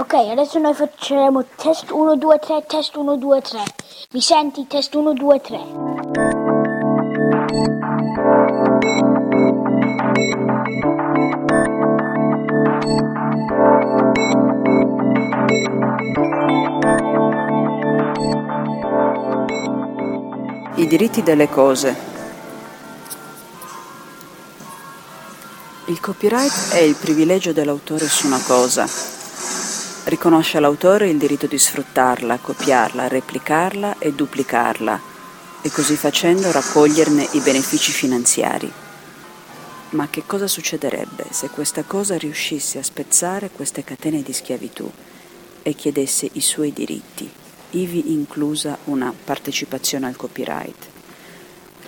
Ok, adesso noi facciamo test 1, 2, 3, test 1, 2, 3. Mi senti? Test 1, 2, 3. I diritti delle cose. Il copyright è il privilegio dell'autore su una cosa. Riconosce all'autore il diritto di sfruttarla, copiarla, replicarla e duplicarla e così facendo raccoglierne i benefici finanziari. Ma che cosa succederebbe se questa cosa riuscisse a spezzare queste catene di schiavitù e chiedesse i suoi diritti? ivi inclusa una partecipazione al copyright.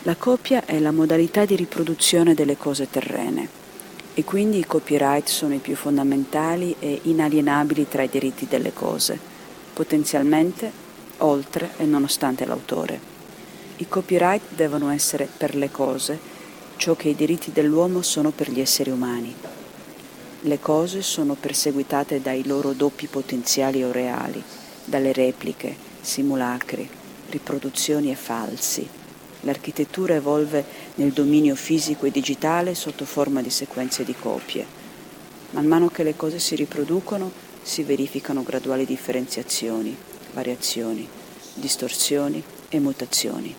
La copia è la modalità di riproduzione delle cose terrene e quindi i copyright sono i più fondamentali e inalienabili tra i diritti delle cose, potenzialmente oltre e nonostante l'autore. I copyright devono essere per le cose ciò che i diritti dell'uomo sono per gli esseri umani. Le cose sono perseguitate dai loro doppi potenziali o reali, dalle repliche, simulacri, riproduzioni e falsi. L'architettura evolve nel dominio fisico e digitale sotto forma di sequenze di copie. Man mano che le cose si riproducono si verificano graduali differenziazioni, variazioni, distorsioni e mutazioni.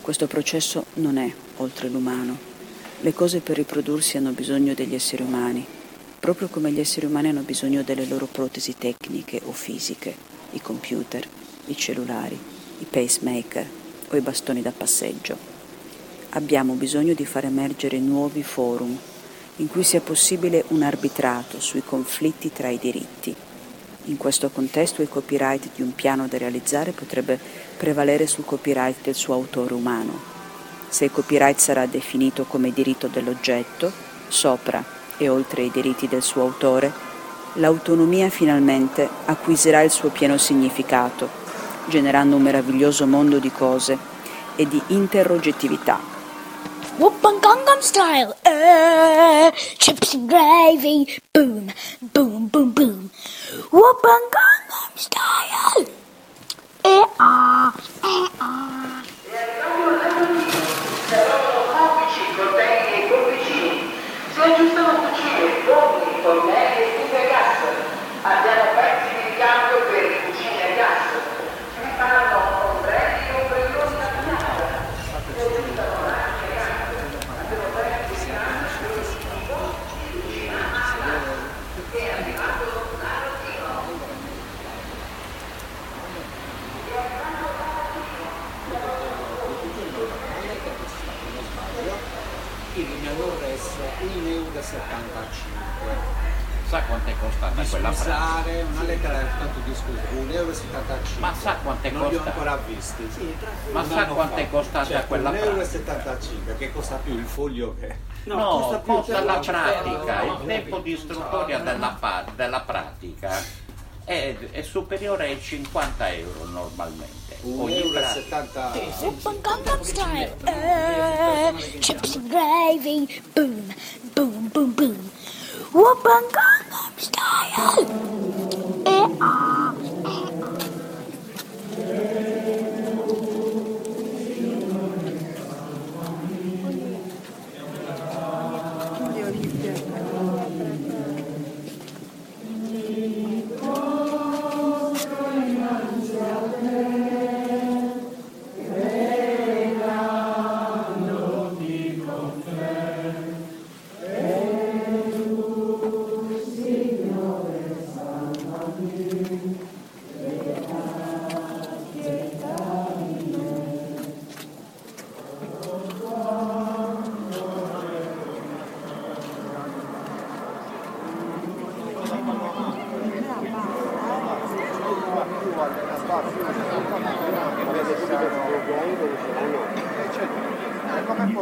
Questo processo non è oltre l'umano. Le cose per riprodursi hanno bisogno degli esseri umani, proprio come gli esseri umani hanno bisogno delle loro protesi tecniche o fisiche, i computer, i cellulari, i pacemaker o i bastoni da passeggio. Abbiamo bisogno di far emergere nuovi forum in cui sia possibile un arbitrato sui conflitti tra i diritti. In questo contesto il copyright di un piano da realizzare potrebbe prevalere sul copyright del suo autore umano. Se il copyright sarà definito come diritto dell'oggetto, sopra e oltre i diritti del suo autore, l'autonomia finalmente acquisirà il suo pieno significato, generando un meraviglioso mondo di cose e di interroggettività. Whoopin' Gangnam Style, eh, chips and gravy, boom, boom, boom, boom. Whoopin' Gangnam Style, eh ah, eh ah. Si aggiustano cucine, forni, fornelli e stufe a gas. Abbiamo pezzi di cambio per cucine a gas. Si fanno ombrelli e ombrelloni da pianta. Si aggiustano lati a gas. Abbiamo pezzi di cambio per posti di cucina a gas. È arrivato l'arrotino. il miglior essere 1,75 euro. Sa quanto è costata Di quella pratica? scusare, una lettera tanto di scusa, 1,75 euro. Ma sa quanto è Non li ho costa- ancora visti. Ma sa quanto è costata Certo, quella 1,75 euro, che costa più il foglio che... No, costa costa, più la pratica, il tempo di istruttoria della, della pratica è, è superiore ai 50 euro normalmente. Ogni pratica. 1,75 euro. Gangnam Style, eh, chips and gravy, boom, boom, boom, boom. Whoopin' Gangnam Style,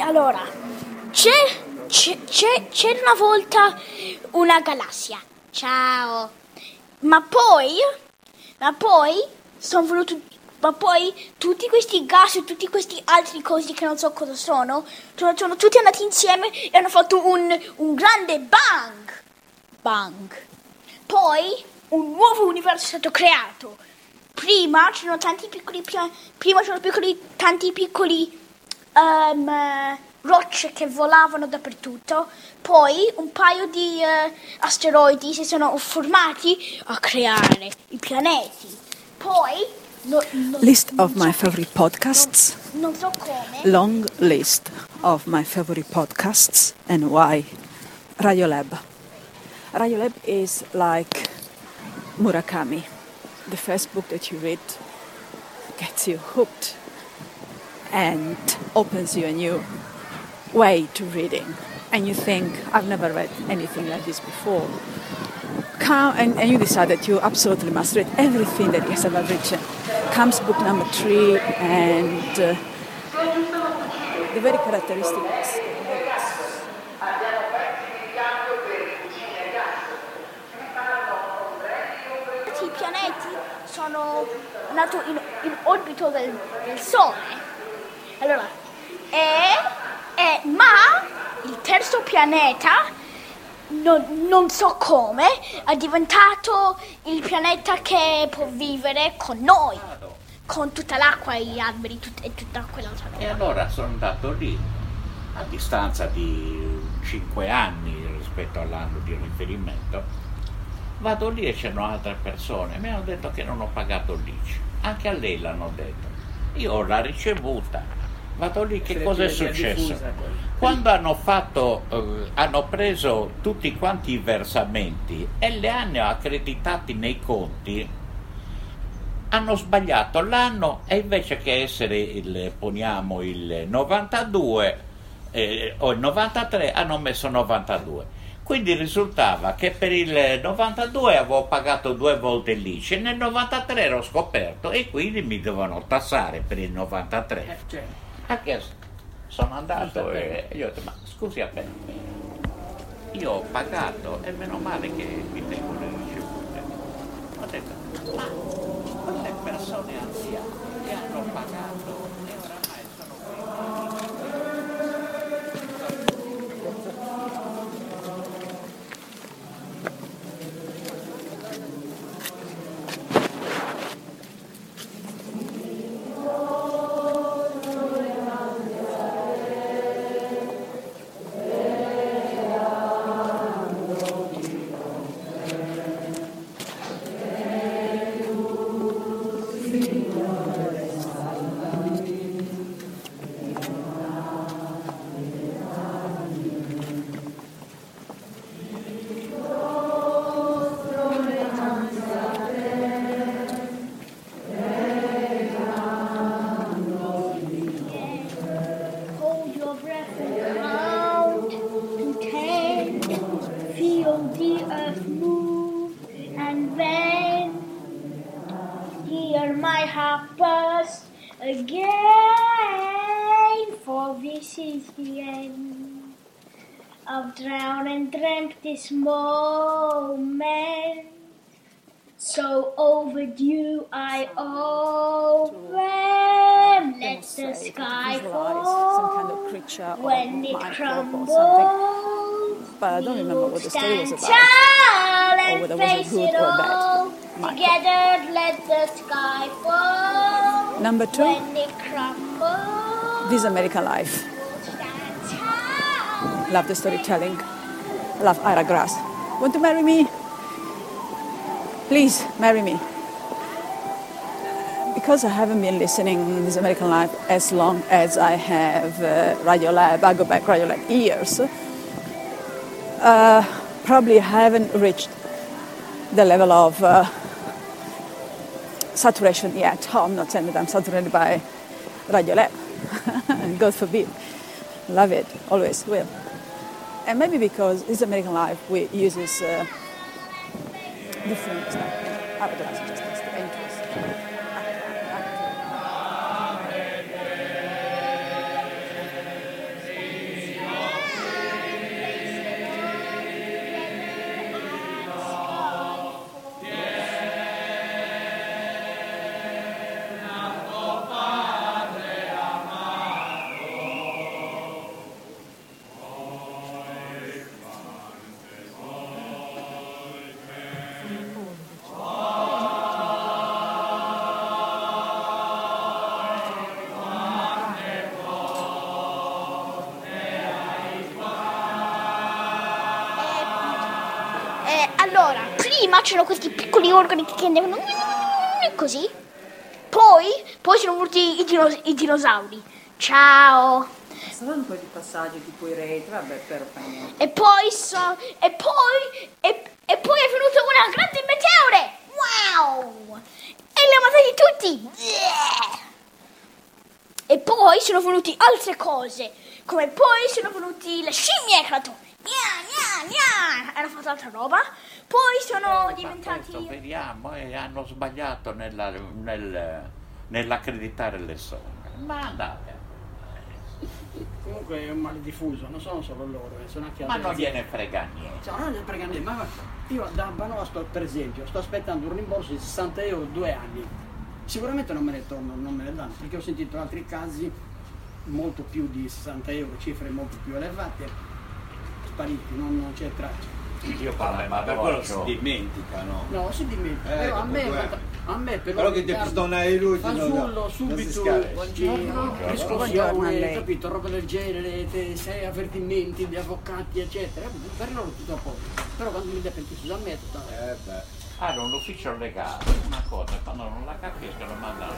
allora, c'è, c'è, c'è- una volta una galassia. Ciao. Ma poi, ma poi, sono venuti, ma poi tutti questi gas e tutti questi altri cosi che non so cosa sono, sono, sono tutti andati insieme e hanno fatto un, un grande bang. Bang. Poi un nuovo universo è stato creato. Prima c'erano tanti piccoli prima c'erano piccoli, tanti piccoli eh, rocce che volavano dappertutto. Poi un paio di eh, asteroidi si sono formati a creare i pianeti. Poi no- no- List non of my so- favorite podcasts. Non so come. Long list of my favorite podcasts and why. Radiolab. Radiolab is like Murakami. The first book that you read gets you hooked and opens you a new way to reading. And you think, I've never read anything like this before. Come, and, and you decide that you absolutely must read everything that he has ever written. Comes book number three, and uh, the very characteristics. Sono nati in, in orbito del, del Sole. Allora, e, e- ma il terzo pianeta, non, non so come, è diventato il pianeta che può vivere con noi, con tutta l'acqua e gli alberi tut- e tutta quell'altra E roba. allora sono andato lì, a distanza di 5 anni rispetto all'anno di riferimento, vado lì e c'erano altre persone, mi hanno detto che non ho pagato l'ICI, anche a lei l'hanno detto. Io l'ho ricevuta, vado lì, che cosa è successo? Quando hanno fatto, eh, hanno preso tutti quanti i versamenti e li hanno accreditati nei conti, hanno sbagliato l'anno e invece che essere il, poniamo il 92 eh, o il 93 hanno messo 92 quindi risultava che per il 92 avevo pagato due volte l'ICI e nel 93 ero scoperto e quindi mi dovevano tassare per il 93 anche sono andato e gli ho detto ma scusi appena io ho pagato e meno male che mi tengo le ricevute. Ho detto ma quelle persone anziane che hanno pagato Owe. Let the sky fall when it crumbles. But I don't remember what the story was about. tall or whether it was a face good it or bad. all. Together, let the sky fall Number two, when it crumbles. This American Life. Love the storytelling. Love Ira Grass. Want to marry me? Please marry me. Because I haven't been listening to This American Life as long as I have uh, Radio Lab, I go back Radio Lab years. Uh, probably haven't reached the level of uh, saturation yet. Oh, I'm not saying that I'm saturated by Radio Lab. God forbid. Love it, always will. And maybe because This American Life we uses uh, different stuff. Entrance. Organi che andavano così. Poi, poi sono venuti i, dino- i dinosauri. Ciao. Sono un po' di passaggi tipo i reti, vabbè, però fa niente. E poi so, e poi e, e poi è venuta una grande meteore. Wow! E li ha matati tutti. Yeah! E poi sono venuti altre cose, come poi sono venuti le scimmie che hanno fatto gna gna gna, hanno fatto altra roba. Poi sono Eh, diventati Questo vediamo e hanno sbagliato nella- nel- nell'accreditare le somme. Ma andate. Comunque è un male diffuso, non sono solo loro, eh, sono anche Ma altre non gliene frega niente. Cioè, non ne frega niente, ma io da Banova sto, per esempio, sto aspettando un rimborso di 60 euro due anni. Sicuramente non me ne tornano, non me ne danno, perché ho sentito altri casi molto più di 60 euro, cifre molto più elevate, spariti, non, non c'è traccia. Io Vabbè, ma per quello si dimentica, no? No, si dimentica, Eh, però a me, anni. a me però, Però che ti pistona i no, fasullo, subito, buongiorno, lei. capito, roba del genere, te- sei avvertimenti di avvocati, eccetera, per loro tutto a posto. Però quando mi dà pentito a me, tutta... Eh beh. Hanno un ufficio legale, una cosa, quando non la capiscono mandano.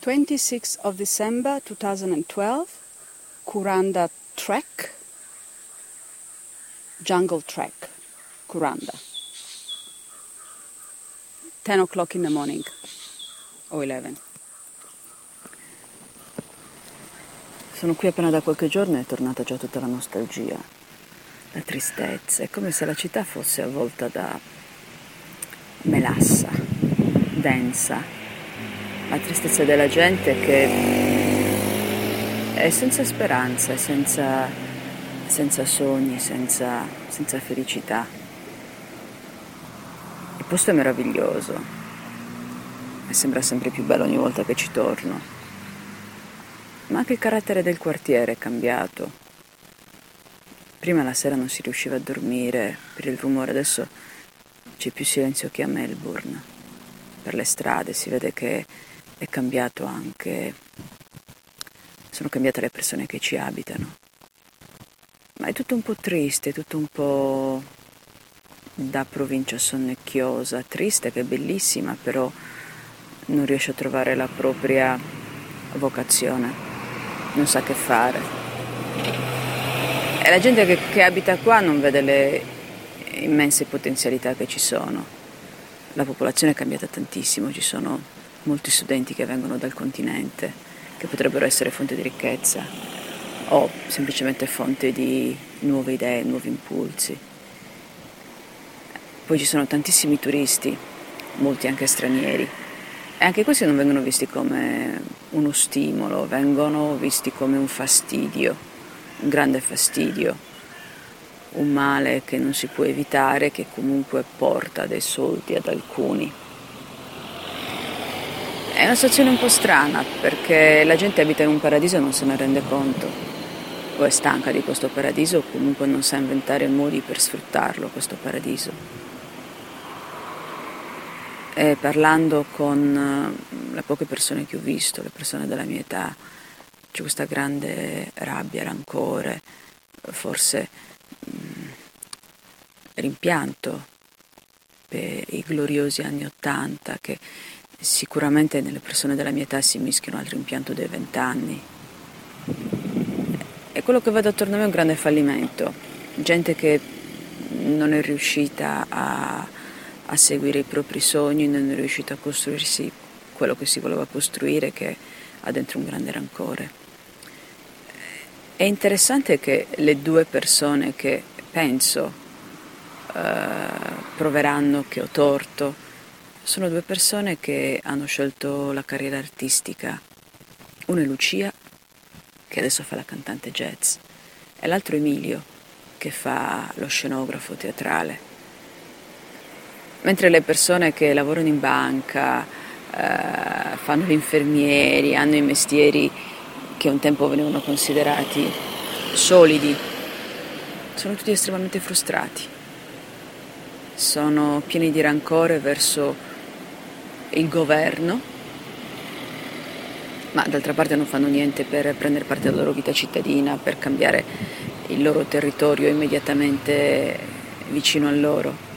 Twenty-sixth of December 2012, Kuranda Trek, Jungle Trek, Kuranda. 10 o'clock in the morning, o 11. Sono qui appena da qualche giorno e è tornata già tutta la nostalgia, la tristezza. È come se la città fosse avvolta da melassa, densa, la tristezza della gente che è senza speranza, senza, senza sogni, senza, senza felicità. Il posto è meraviglioso e sembra sempre più bello ogni volta che ci torno. Ma anche il carattere del quartiere è cambiato. Prima la sera non si riusciva a dormire per il rumore, adesso c'è più silenzio che a Melbourne. Per le strade si vede che è cambiato anche, sono cambiate le persone che ci abitano. Ma è tutto un po' triste, tutto un po' da provincia sonnecchiosa, triste che è bellissima, però non riesce a trovare la propria vocazione, non sa che fare. E la gente che, che abita qua non vede le immense potenzialità che ci sono. La popolazione è cambiata tantissimo, ci sono molti studenti che vengono dal continente, che potrebbero essere fonte di ricchezza o semplicemente fonte di nuove idee, nuovi impulsi. Poi ci sono tantissimi turisti, molti anche stranieri, e anche questi non vengono visti come uno stimolo, vengono visti come un fastidio, un grande fastidio, un male che non si può evitare, che comunque porta dei soldi ad alcuni. È una situazione un po' strana perché la gente abita in un paradiso e non se ne rende conto, o è stanca di questo paradiso o comunque non sa inventare modi per sfruttarlo, questo paradiso. E parlando con eh, le poche persone che ho visto, le persone della mia età, c'è questa grande rabbia, rancore, forse mh, rimpianto per i gloriosi anni Ottanta che sicuramente nelle persone della mia età si mischiano al rimpianto dei vent'anni. E quello che vedo attorno a me è un grande fallimento, gente che non è riuscita a, a seguire i propri sogni, non è riuscita a costruirsi quello che si voleva costruire, che ha dentro un grande rancore. È interessante che le due persone che penso eh, proveranno che ho torto sono due persone che hanno scelto la carriera artistica. Uno è Lucia, che adesso fa la cantante jazz, e l'altro Emilio, che fa lo scenografo teatrale. Mentre le persone che lavorano in banca, eh, fanno gli infermieri, hanno i mestieri che un tempo venivano considerati solidi, sono tutti estremamente frustrati, sono pieni di rancore verso il governo, ma d'altra parte non fanno niente per prendere parte della loro vita cittadina, per cambiare il loro territorio immediatamente vicino a loro.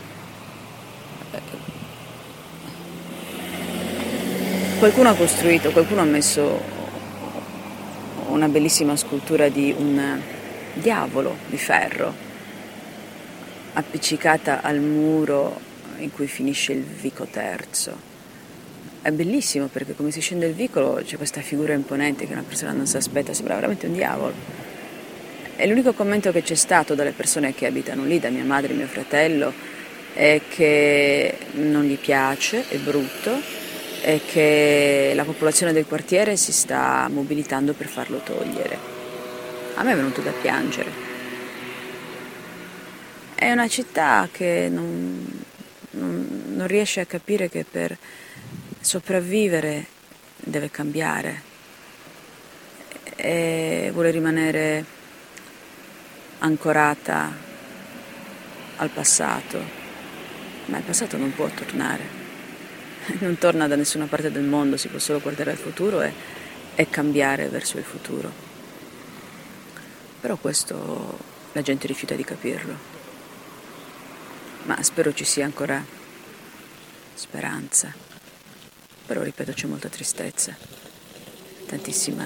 Qualcuno ha costruito, qualcuno ha messo una bellissima scultura di un diavolo di ferro appiccicata al muro in cui finisce il vico terzo. È bellissimo perché come si scende il vicolo c'è questa figura imponente che una persona non si aspetta, sembra veramente un diavolo. E l'unico commento che c'è stato dalle persone che abitano lì, da mia madre e mio fratello, è che non gli piace, è brutto e che la popolazione del quartiere si sta mobilitando per farlo togliere. A me è venuto da piangere. È una città che non, non, non riesce a capire che per sopravvivere deve cambiare e vuole rimanere ancorata al passato, ma il passato non può tornare non torna da nessuna parte del mondo, si può solo guardare al futuro e, e cambiare verso il futuro. Però questo la gente rifiuta di capirlo. Ma spero ci sia ancora speranza. Però ripeto, c'è molta tristezza, tantissima,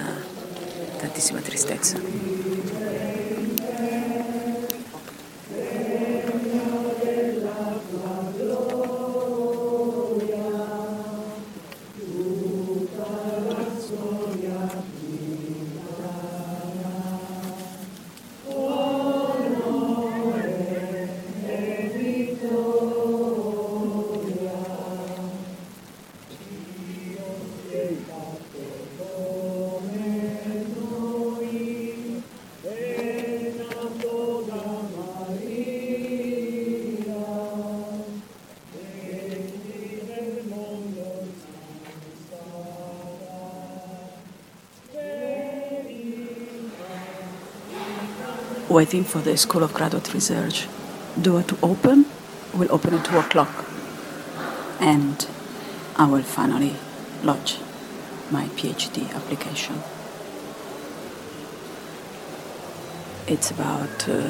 tantissima tristezza. Waiting for the School of Graduate Research door to open. Will open at 2 o'clock. And I will finally lodge my PhD application. It's about uh,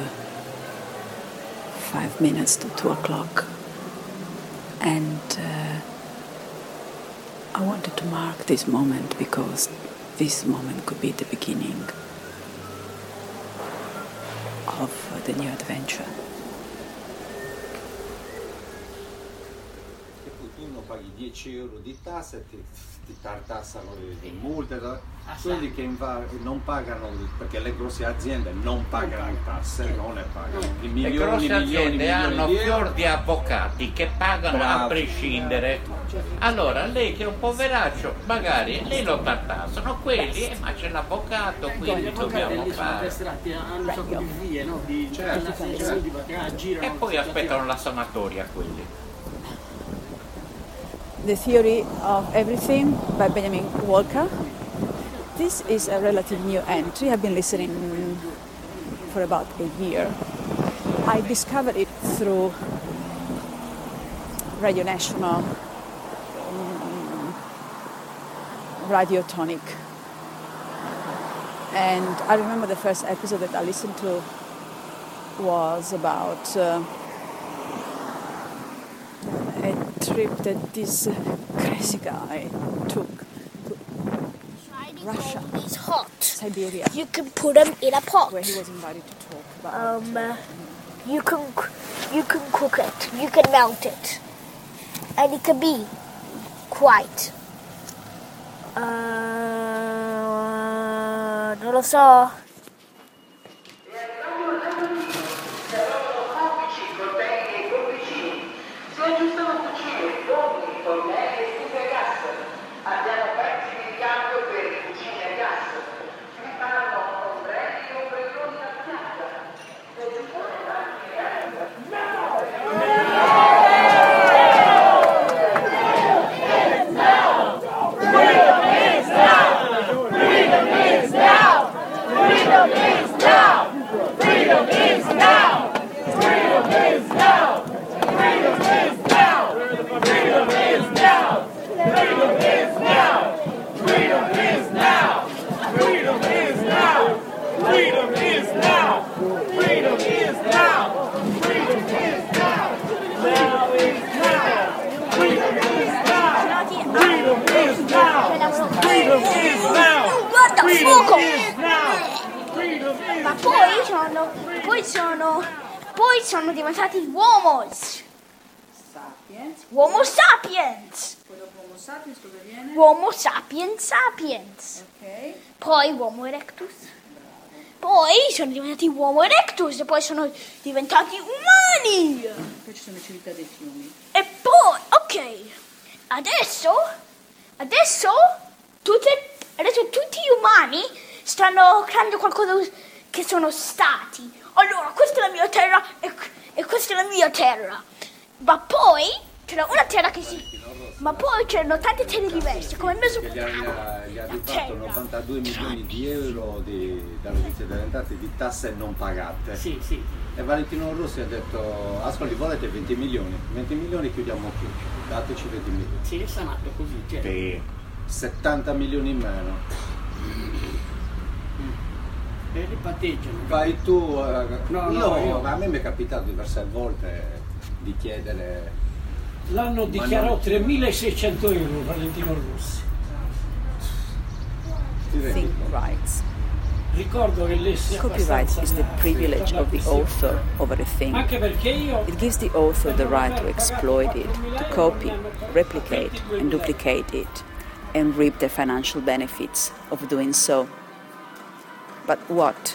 five minutes to 2 o'clock. And uh, I wanted to mark this moment because this moment could be the beginning the new adventure. E poi tu non paghi 10 euro di tasse e ti, ti tartassano le, le multe, quelli che non pagano, perché le grosse aziende non pagano le tasse, non le pagano. I Le milioni, grosse milioni, aziende milioni hanno di euro. fior di avvocati che pagano a Bravo. prescindere. Allora lei che è un poveraccio, magari lei lo tartassano quelli, eh, ma c'è l'avvocato, quindi dobbiamo fare. addestrati, hanno un sacco di vie, no? Di Certo, certo. girano. E poi aspettano la sanatoria quelli. The Theory of Everything by Benjamin Walker. This is a relatively new entry. I've been listening for about a year. I discovered it through Radio National, Radio Tonic. And I remember the first episode that I listened to was about uh, a trip that this crazy guy took to Russia, It's hot. Siberia, You can put them in a pot. where he was invited to talk about. Um, uh, you can you can cook it. You can melt it, and it can be quite. Uh, non lo so. Complici, coltelli e complicini. Si aggiustano cucine, forni, fornelli e stufe a gas. Abbiamo pezzi di ricambio per cucine a gas. Si riparano ombrelli e ombrelloni da piazza. Si aggiustano tanti Freedom is now. Freedom is now. Freedom is now. Now is now. Freedom is now. Freedom is now. Freedom is now. Guarda fuoco! Freedom is now. Freedom is Ma poi sono, poi sono, poi sono diventati uomos. Sapiens. Uomo sapiens. Poi dopo Homo sapiens cosa viene? Uomo sapiens sapiens. Ok. Poi uomo erectus. Poi sono diventati uomo erectus e poi sono diventati umani. Poi ci sono le civiltà dei fiumi. E poi, ok, adesso, adesso, tutte, adesso tutti gli umani stanno creando qualcosa che sono stati. Allora, questa è la mia terra e, e questa è la mia terra. Ma poi c'era una terra che si... Ma poi c'erano tante terre diverse, come il che gli ha, Mesopotamia. gli ha rifatto 92 milioni di euro di, dall'Agenzia delle Entrate di tasse non pagate. Sì, sì. E Valentino Rossi ha detto, ascolti, volete 20 milioni? 20 milioni chiudiamo qui, dateci 20 milioni. Sì, è sanato così. Cioè. Sì. 70 milioni in meno. E ripatteggiano. Vai tu, eh, No, io, no, io- a me mi è capitato diverse volte di chiedere L'anno dichiarò 3.600 euro Valentino Rossi. Think rights. Ricordo che lessi Copyright is the privilege of the author over a thing. Anche perché io It gives the author the right to exploit it, to copy, replicate, and duplicate it, and reap the financial benefits of doing so. But what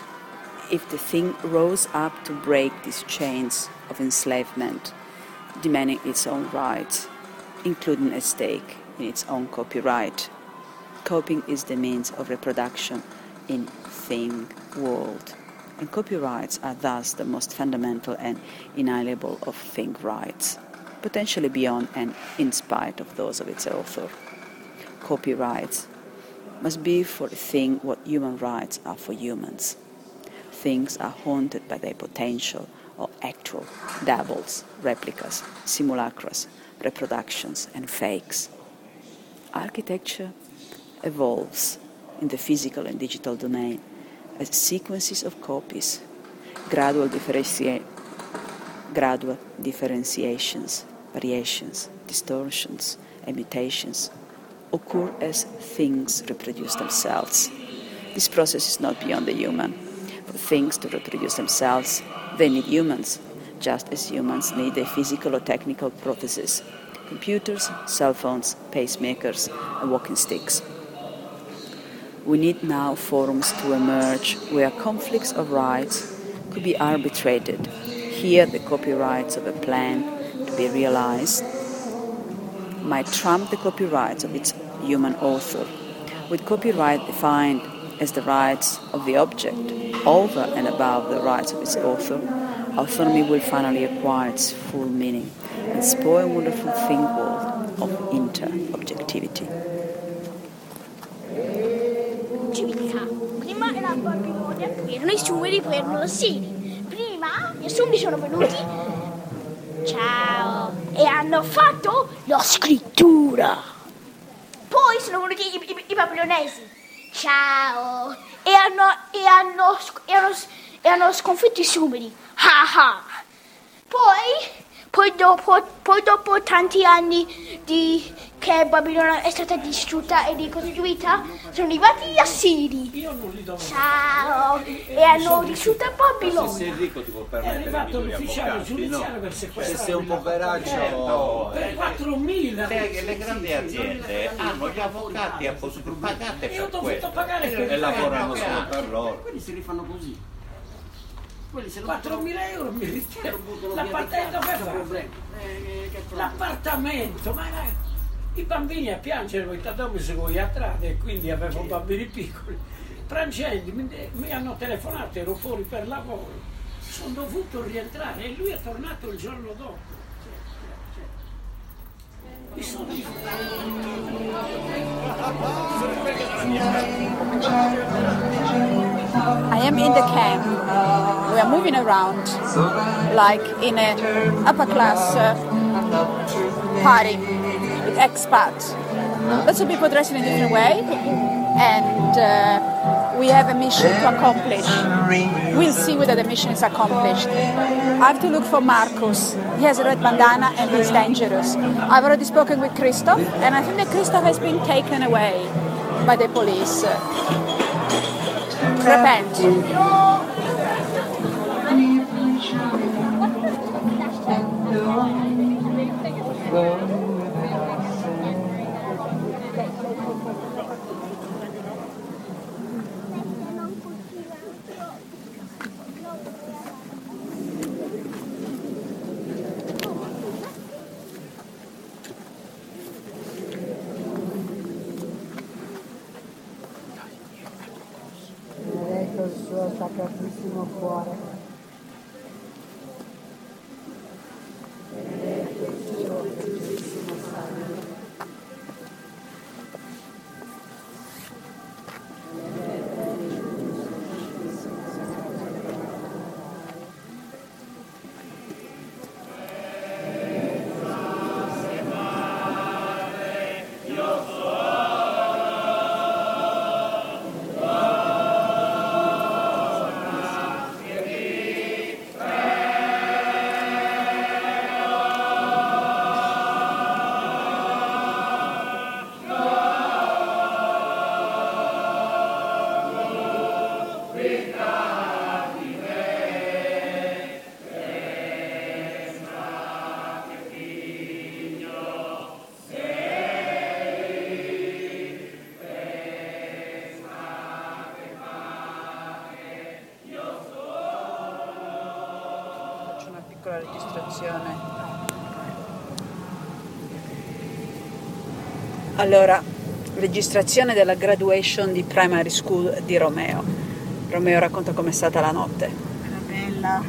if the thing rose up to break these chains of enslavement, demanding its own rights, including a stake in its own copyright? Copying is the means of reproduction in thing world, and copyrights are thus the most fundamental and inalienable of thing rights, potentially beyond and in spite of those of its author. Copyrights must be for a thing what human rights are for humans. Things are haunted by their potential or actual doubles, replicas, simulacras, reproductions, and fakes. Architecture evolves in the physical and digital domain as sequences of copies, gradual, differenti- gradual differentiations, variations, distortions, and mutations occur as things reproduce themselves. This process is not beyond the human. For things to reproduce themselves, they need humans, just as humans need a physical or technical prothesis computers, cell phones, pacemakers, and walking sticks. We need now forums to emerge where conflicts of rights could be arbitrated. Here, the copyrights of a plan to be realized might trump the copyrights of its human author, with copyright defined as the rights of the object over and above the rights of its author, autonomy will finally acquire its full meaning and spoil a wonderful thing world of inter-objectivity. civiltà. Prima era Babilonia, erano i Sumeri, poi erano gli Assiri. Prima gli Assuri sono venuti, ciao, e hanno fatto la scrittura. Poi sono venuti i, i- i babilonesi, ciao, e hanno, e hanno, e hanno, e hanno sconfitto i sumeri. Ah ah. Poi, poi dopo, poi dopo tanti anni di, che Babilonia è stata distrutta e ricostruita, sono arrivati gli assiri. Ciao! E hanno distrutto Se Babilonia. sei ricco ti È permettere arrivato di l'ufficiale avvocati, giudiziario no? per Se sequestrare. sei un poveraccio... Per 4.000. Le, le grandi aziende hanno gli avvocati apposta- pagate E ho per dovuto questo. pagare per E lavorano solo per loro. Quelli si rifanno così. Quelli se lo 4.000 euro mi via di L'appartamento che fa? Eh, che problema. L'appartamento, ma i bambini a piangere perché tanto mi seguo a strada e quindi avevo bambini piccoli. Frangenti mi, mi hanno telefonato, ero fuori per lavoro, sono dovuto rientrare e lui è tornato il giorno dopo. Mi sono I am in the camp. We are moving around like in a upper class uh, party with expats. Lots of people dressed in a different way, and uh, we have a mission to accomplish. We'll see whether the mission is accomplished. I have to look for Marcus. He has a red bandana and he's dangerous. I've already spoken with Christoph, and I think that Christoph has been taken away by the police. Repent. water. Allora, registrazione della graduation di primary school di Romeo. Romeo racconta com'è stata la notte. Era bella.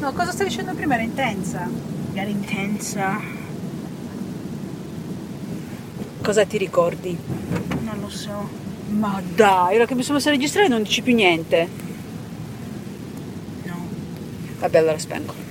No, cosa stai dicendo prima? Era intensa. Era intensa. Cosa ti ricordi? Non lo so. Ma dai, ora che mi sono messa a registrare non dici più niente. No. Vabbè, allora spengo.